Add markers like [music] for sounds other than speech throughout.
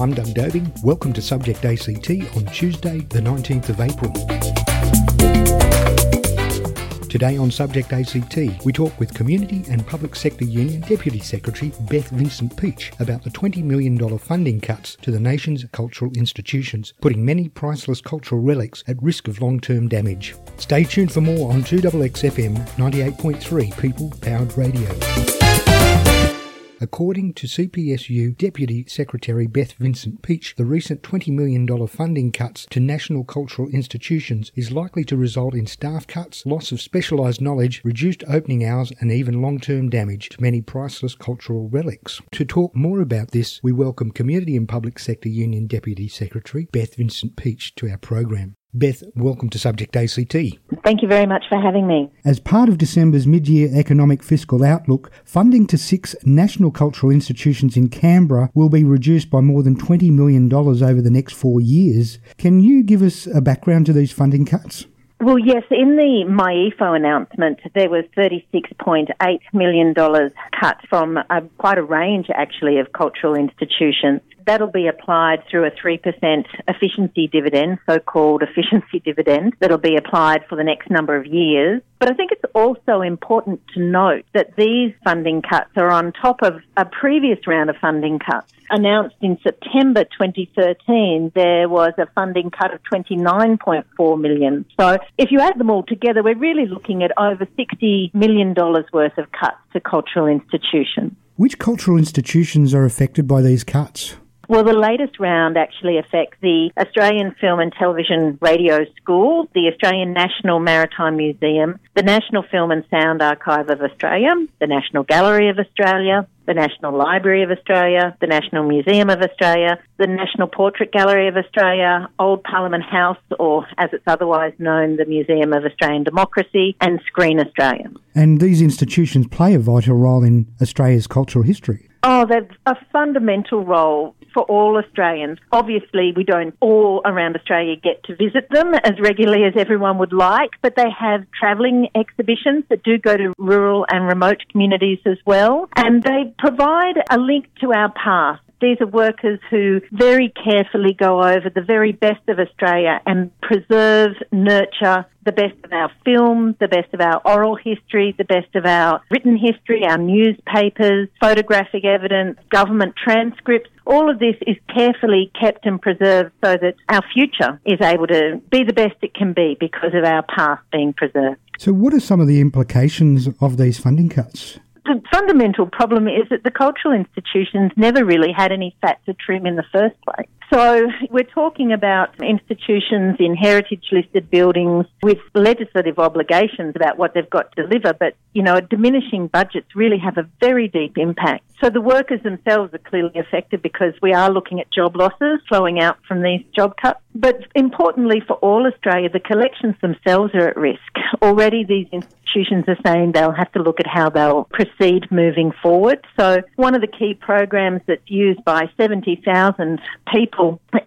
I'm Doug Dobing. Welcome to Subject ACT on Tuesday, the 19th of April. Today on Subject ACT, we talk with Community and Public Sector Union Deputy Secretary Beth Vincent Pietsch about the $20 million funding cuts to the nation's cultural institutions, putting many priceless cultural relics at risk of long term damage. Stay tuned for more on 2XXFM 98.3 People Powered Radio. According to CPSU Deputy Secretary Beth Vincent Pietsch, the recent $20 million funding cuts to national cultural institutions is likely to result in staff cuts, loss of specialised knowledge, reduced opening hours, and even long term damage to many priceless cultural relics. To talk more about this, we welcome Community and Public Sector Union Deputy Secretary Beth Vincent Pietsch to our program. Beth, welcome to Subject ACT. Thank you very much for having me. As part of December's mid year economic fiscal outlook, funding to six national cultural institutions in Canberra will be reduced by more than $20 million over the next four years. Can you give us a background to these funding cuts? Well, yes, in the MyEFO announcement, there was $36.8 million cut from a, quite a range, actually, of cultural institutions. That'll be applied through a 3% efficiency dividend, so called efficiency dividend, that'll be applied for the next number of years. But I think it's also important to note that these funding cuts are on top of a previous round of funding cuts. Announced in September 2013, there was a funding cut of 29.4 million. So if you add them all together, we're really looking at over $60 million worth of cuts to cultural institutions. Which cultural institutions are affected by these cuts? Well, the latest round actually affects the Australian Film and Television Radio School, the Australian National Maritime Museum, the National Film and Sound Archive of Australia, the National Gallery of Australia, the National Library of Australia, the National Museum of Australia, the National Portrait Gallery of Australia, Old Parliament House, or as it's otherwise known, the Museum of Australian Democracy, and Screen Australia. And these institutions play a vital role in Australia's cultural history. Oh, they've a fundamental role for all Australians. Obviously, we don't all around Australia get to visit them as regularly as everyone would like, but they have travelling exhibitions that do go to rural and remote communities as well. And they provide a link to our past. These are workers who very carefully go over the very best of Australia and preserve, nurture the best of our film, the best of our oral history, the best of our written history, our newspapers, photographic evidence, government transcripts. All of this is carefully kept and preserved so that our future is able to be the best it can be because of our past being preserved. So, what are some of the implications of these funding cuts? The fundamental problem is that the cultural institutions never really had any fat to trim in the first place. So we're talking about institutions in heritage listed buildings with legislative obligations about what they've got to deliver, but you know, diminishing budgets really have a very deep impact. So the workers themselves are clearly affected because we are looking at job losses flowing out from these job cuts. But importantly for all Australia, the collections themselves are at risk. Already these institutions are saying they'll have to look at how they'll proceed moving forward. So one of the key programs that's used by 70,000 people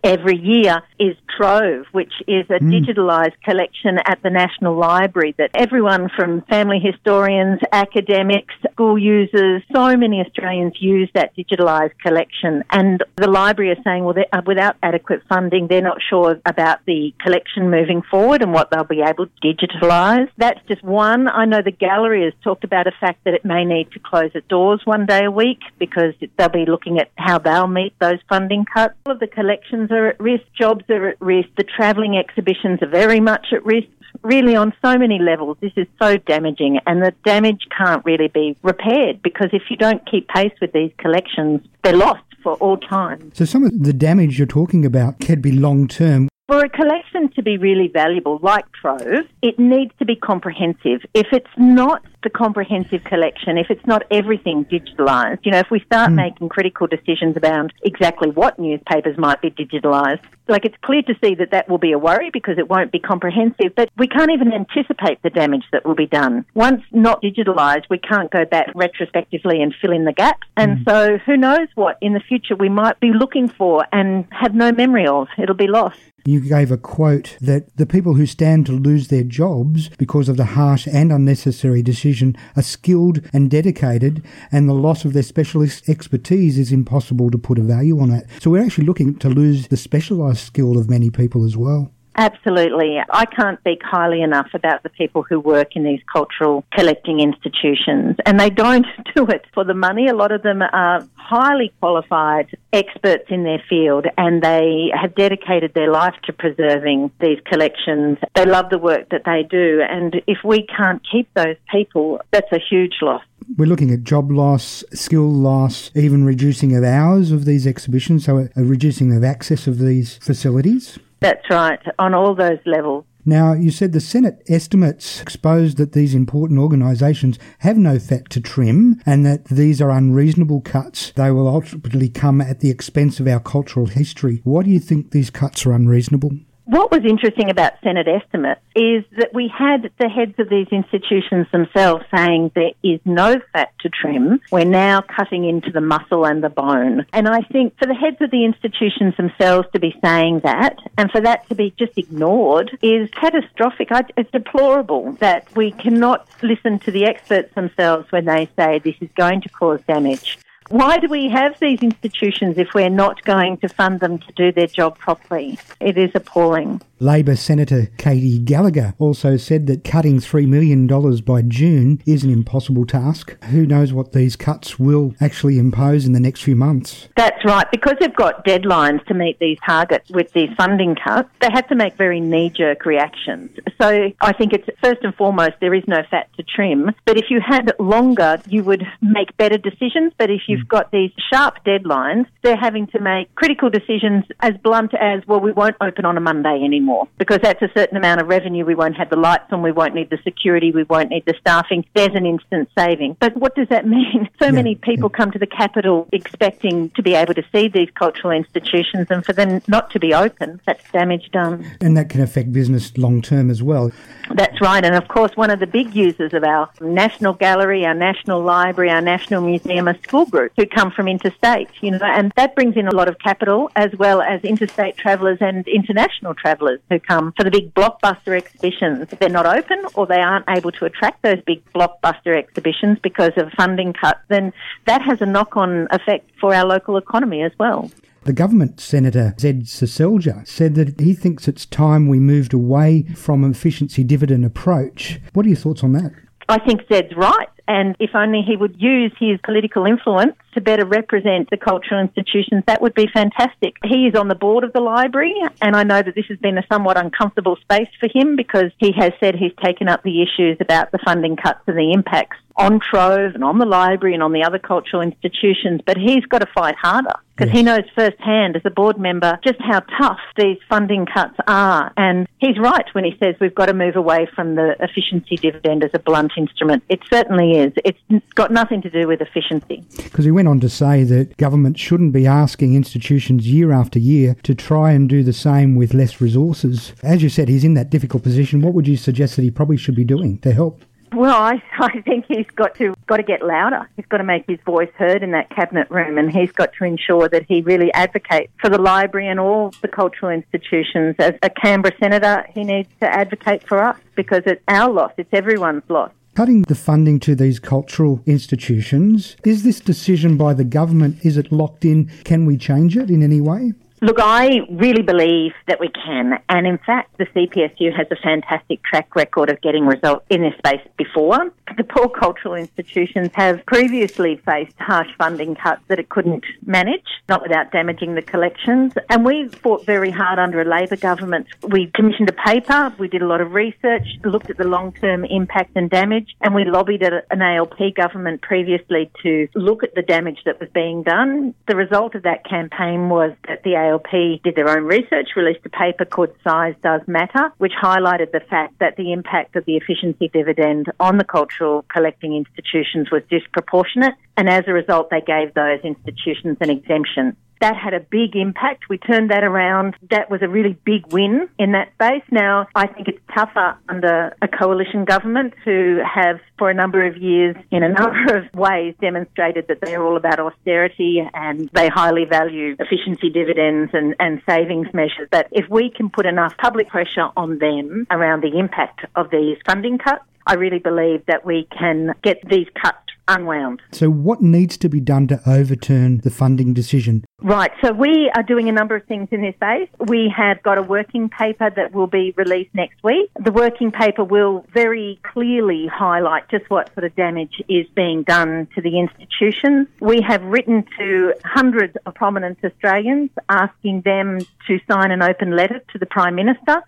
every year is Trove, which is a mm. digitalised collection at the National Library that everyone from family historians, academics, school users, so many Australians use that digitalised collection. And the library is saying, well, uh, without adequate funding, they're not sure about the collection moving forward and what they'll be able to digitalise. That's just one. I know the gallery has talked about the fact that it may need to close its doors one day a week because they'll be looking at how they'll meet those funding cuts. All of the collections are at risk, jobs are at risk, the travelling exhibitions are very much at risk really on so many levels, this is so damaging, and the damage can't really be repaired because if you don't keep pace with these collections, they're lost for all time. So, some of the damage you're talking about can be long term. For a collection to be really valuable, like Trove, it needs to be comprehensive. If it's not the comprehensive collection, if it's not everything digitalised, you know, if we start mm. making critical decisions about exactly what newspapers might be digitalised, Like it's clear to see that that will be a worry because it won't be comprehensive, but we can't even anticipate the damage that will be done. Once not digitalised, we can't go back retrospectively and fill in the gaps. And mm. so who knows what in the future we might be looking for and have no memory of. It'll be lost. You gave a quote that the people who stand to lose their jobs because of the harsh and unnecessary decision are skilled and dedicated, and the loss of their specialist expertise is impossible to put a value on it. So we're actually looking to lose the specialised skill of many people as well. Absolutely. I can't speak highly enough about the people who work in these cultural collecting institutions. And they don't [laughs] do it for the money. A lot of them are highly qualified experts in their field and they have dedicated their life to preserving these collections. They love the work that they do. And if we can't keep those people, that's a huge loss. We're looking at job loss, skill loss, even reducing of hours of these exhibitions, so a reducing of access of these facilities. That's right, on all those levels. Now, you said the Senate estimates exposed that these important organisations have no fat to trim and that these are unreasonable cuts. They will ultimately come at the expense of our cultural history. Why do you think these cuts are unreasonable? What was interesting about Senate estimates is that we had the heads of these institutions themselves saying there is no fat to trim. We're now cutting into the muscle and the bone. And I think for the heads of the institutions themselves to be saying that and for that to be just ignored is catastrophic. It's deplorable that we cannot listen to the experts themselves when they say this is going to cause damage. Why do we have these institutions if we're not going to fund them to do their job properly? It is appalling. Labor Senator Katy Gallagher also said that cutting $3 million by June is an impossible task. Who knows what these cuts will actually impose in the next few months? That's right. Because they've got deadlines to meet these targets with these funding cuts, they have to make very knee jerk reactions. So I think it's first and foremost, there is no fat to trim. But if you had longer, you would make better decisions. But if you've mm. got these sharp deadlines, they're having to make critical decisions as blunt as, well, we won't open on a Monday anymore anymore because that's a certain amount of revenue. We won't have the lights on, we won't need the security, we won't need the staffing. There's an instant saving. But what does that mean? [laughs] So yeah, many people come to the capital expecting to be able to see these cultural institutions and for them not to be open, that's damage done. And that can affect business long term as well. That's right. And of course, one of the big users of our National Gallery, our National Library, our National Museum are school groups who come from interstate, you know, and that brings in a lot of capital as well as interstate travellers and international travellers who come for the big blockbuster exhibitions. If they're not open or they aren't able to attract those big blockbuster exhibitions because of funding cuts, then that has a knock on effect for our local economy as well. The government senator, Zed Seselja, said that he thinks it's time we moved away from efficiency dividend approach. What are your thoughts on that? I think Zed's right. And if only he would use his political influence to better represent the cultural institutions, that would be fantastic. He is on the board of the library, and I know that this has been a somewhat uncomfortable space for him because he has said he's taken up the issues about the funding cuts and the impacts on Trove and on the library and on the other cultural institutions, but he's got to fight harder because yes. he knows firsthand as a board member just how tough these funding cuts are. And he's right when he says we've got to move away from the efficiency dividend as a blunt instrument. It certainly is. It's got nothing to do with efficiency. Because he went on to say that government shouldn't be asking institutions year after year to try and do the same with less resources. As you said, he's in that difficult position. What would you suggest that he probably should be doing to help? Well, I, [laughs] I think he's got to got to get louder. He's got to make his voice heard in that cabinet room, and he's got to ensure that he really advocates for the library and all the cultural institutions. As a Canberra senator, he needs to advocate for us because it's our loss. It's everyone's loss. Cutting the funding to these cultural institutions, is this decision by the government, is it locked in? Can we change it in any way? Look, I really believe that we can. And in fact, the CPSU has a fantastic track record of getting results in this space before. The poor cultural institutions have previously faced harsh funding cuts that it couldn't manage, not without damaging the collections. And we fought very hard under a Labor government. We commissioned a paper, we did a lot of research, looked at the long term impact and damage, and we lobbied an ALP government previously to look at the damage that was being done. The result of that campaign was that the ALP ALP did their own research, released a paper called Size Does Matter, which highlighted the fact that the impact of the efficiency dividend on the cultural collecting institutions was disproportionate. And as a result, they gave those institutions an exemption. That had a big impact. We turned that around. That was a really big win in that space. Now, I think it's tougher under a coalition government who have, for a number of years, in a [laughs] number of ways, demonstrated that they're all about austerity and they highly value efficiency dividends and, and savings measures. But if we can put enough public pressure on them around the impact of these funding cuts, I really believe that we can get these cuts unwound. So, what needs to be done to overturn the funding decision? Right, so we are doing a number of things in this space. We have got a working paper that will be released next week. The working paper will very clearly highlight just what sort of damage is being done to the institutions. We have written to hundreds of prominent Australians asking them to sign an open letter to the Prime Minister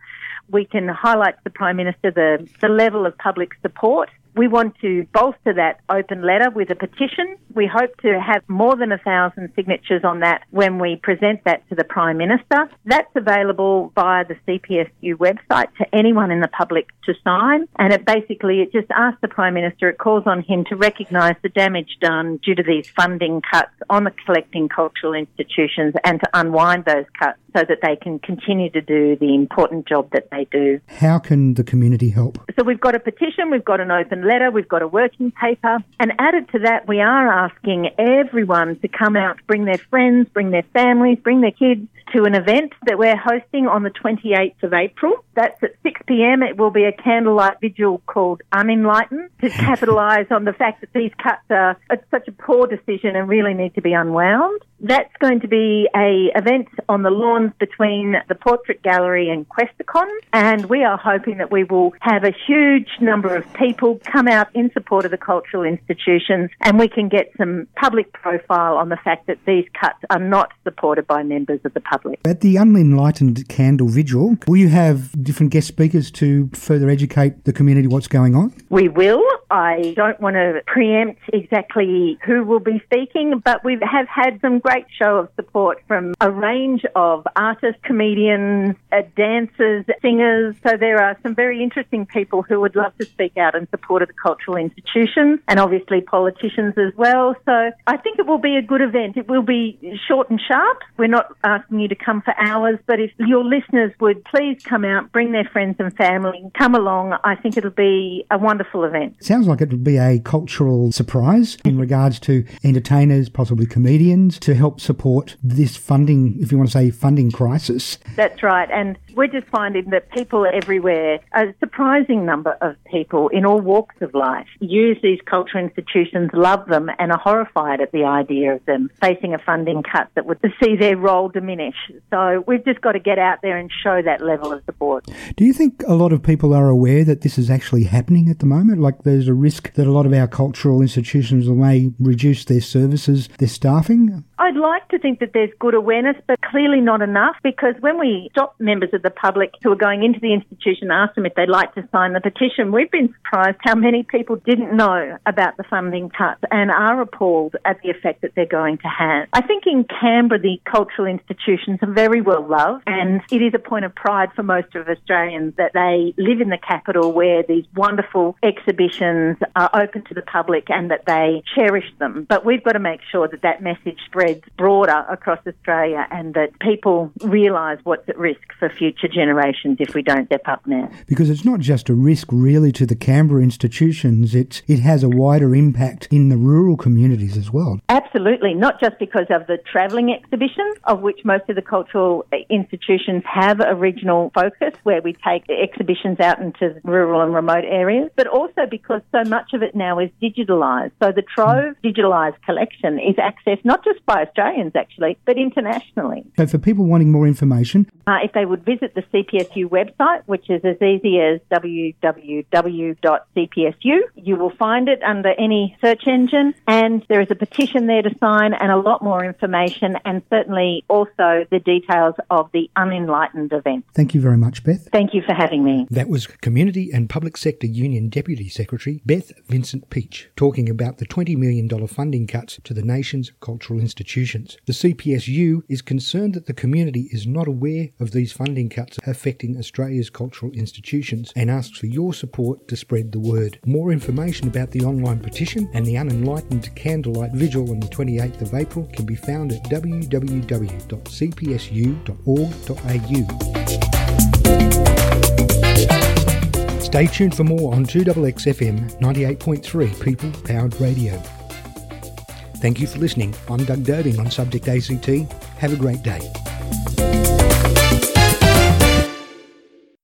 we can highlight to the Prime Minister the, the level of public support we want to bolster that open letter with a petition. We hope to have more than a thousand signatures on that when we present that to the Prime Minister. That's available via the CPSU website to anyone in the public to sign. And it basically, it just asks the Prime Minister, it calls on him to recognise the damage done due to these funding cuts on the collecting cultural institutions and to unwind those cuts so that they can continue to do the important job that they do. How can the community help? So we've got a petition, we've got an open letter, we've got a working paper, and added to that, we are asking everyone to come out, bring their friends, bring their families, bring their kids to an event that we're hosting on the 28th of April. That's at 6 p.m. It will be a candlelight vigil called Unenlightened to capitalise on the fact that these cuts are such a poor decision and really need to be unwound. That's going to be a event on the lawns between the Portrait Gallery and Questacon, and we are hoping that we will have a huge number of people come out in support of the cultural institutions, and we can get some public profile on the fact that these cuts are not supported by members of the public. At the Unenlightened Candle Vigil, will you have different guest speakers to further educate the community what's going on? We will. I don't want to preempt exactly who will be speaking, but we have had some great show of support from a range of artists, comedians, uh, dancers, singers. So there are some very interesting people who would love to speak out in support of the cultural institutions and obviously politicians as well. So I think it will be a good event. It will be short and sharp. We're not asking you to come for hours, but if your listeners would please come out, bring their friends and family, come along, I think it'll be a wonderful event. Sounds like it would be a cultural surprise in regards to entertainers, possibly comedians, to help support this funding, if you want to say funding crisis. That's right. And we're just finding that people everywhere, a surprising number of people in all walks of life, use these cultural institutions, love them, and are horrified at the idea of them facing a funding cut that would see their role diminish. So we've just got to get out there and show that level of support. Do you think a lot of people are aware that this is actually happening at the moment? Like there's a risk that a lot of our cultural institutions may reduce their services, their staffing? I'd like to think that there's good awareness, but clearly not enough because when we stop members of the public who are going into the institution, ask them if they'd like to sign the petition, we've been surprised how many people didn't know about the funding cuts and are appalled at the effect that they're going to have. I think in Canberra, the cultural institutions are very well loved and it is a point of pride for most of Australians that they live in the capital where these wonderful exhibitions are open to the public and that they cherish them. But we've got to make sure that that message spreads broader across Australia and that people realise what's at risk for future generations if we don't step up now. Because it's not just a risk really to the Canberra institutions, it's, it has a wider impact in the rural communities as well. Absolutely, not just because of the travelling exhibitions, of which most of the cultural institutions have a regional focus where we take the exhibitions out into rural and remote areas, but also because so much of it now is digitalised. So the Trove digitalised collection is accessed not just by Australians actually, but internationally. So for people wanting more information, uh, if they would visit the CPSU website, which is as easy as www.cpsu, you will find it under any search engine, and there is a petition there to sign and a lot more information, and certainly also the details of the Unenlightened event. Thank you very much, Beth. Thank you for having me. That was Community and Public Sector Union Deputy Secretary Beth Vincent Pietsch, talking about the $20 million funding cuts to the nation's cultural institutions. The CPSU is concerned that the community is not aware of these funding cuts affecting Australia's cultural institutions and asks for your support to spread the word. More information about the online petition and the unenlightened candlelight vigil on the 28th of April can be found at www.cpsu.org.au. Stay tuned for more on 2XXFM 98.3 People Powered Radio. Thank you for listening. I'm Doug Doding on Subject ACT. Have a great day.